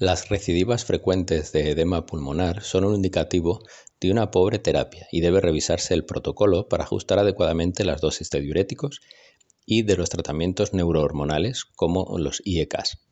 Las recidivas frecuentes de edema pulmonar son un indicativo de una pobre terapia y debe revisarse el protocolo para ajustar adecuadamente las dosis de diuréticos y de los tratamientos neurohormonales como los IECAS.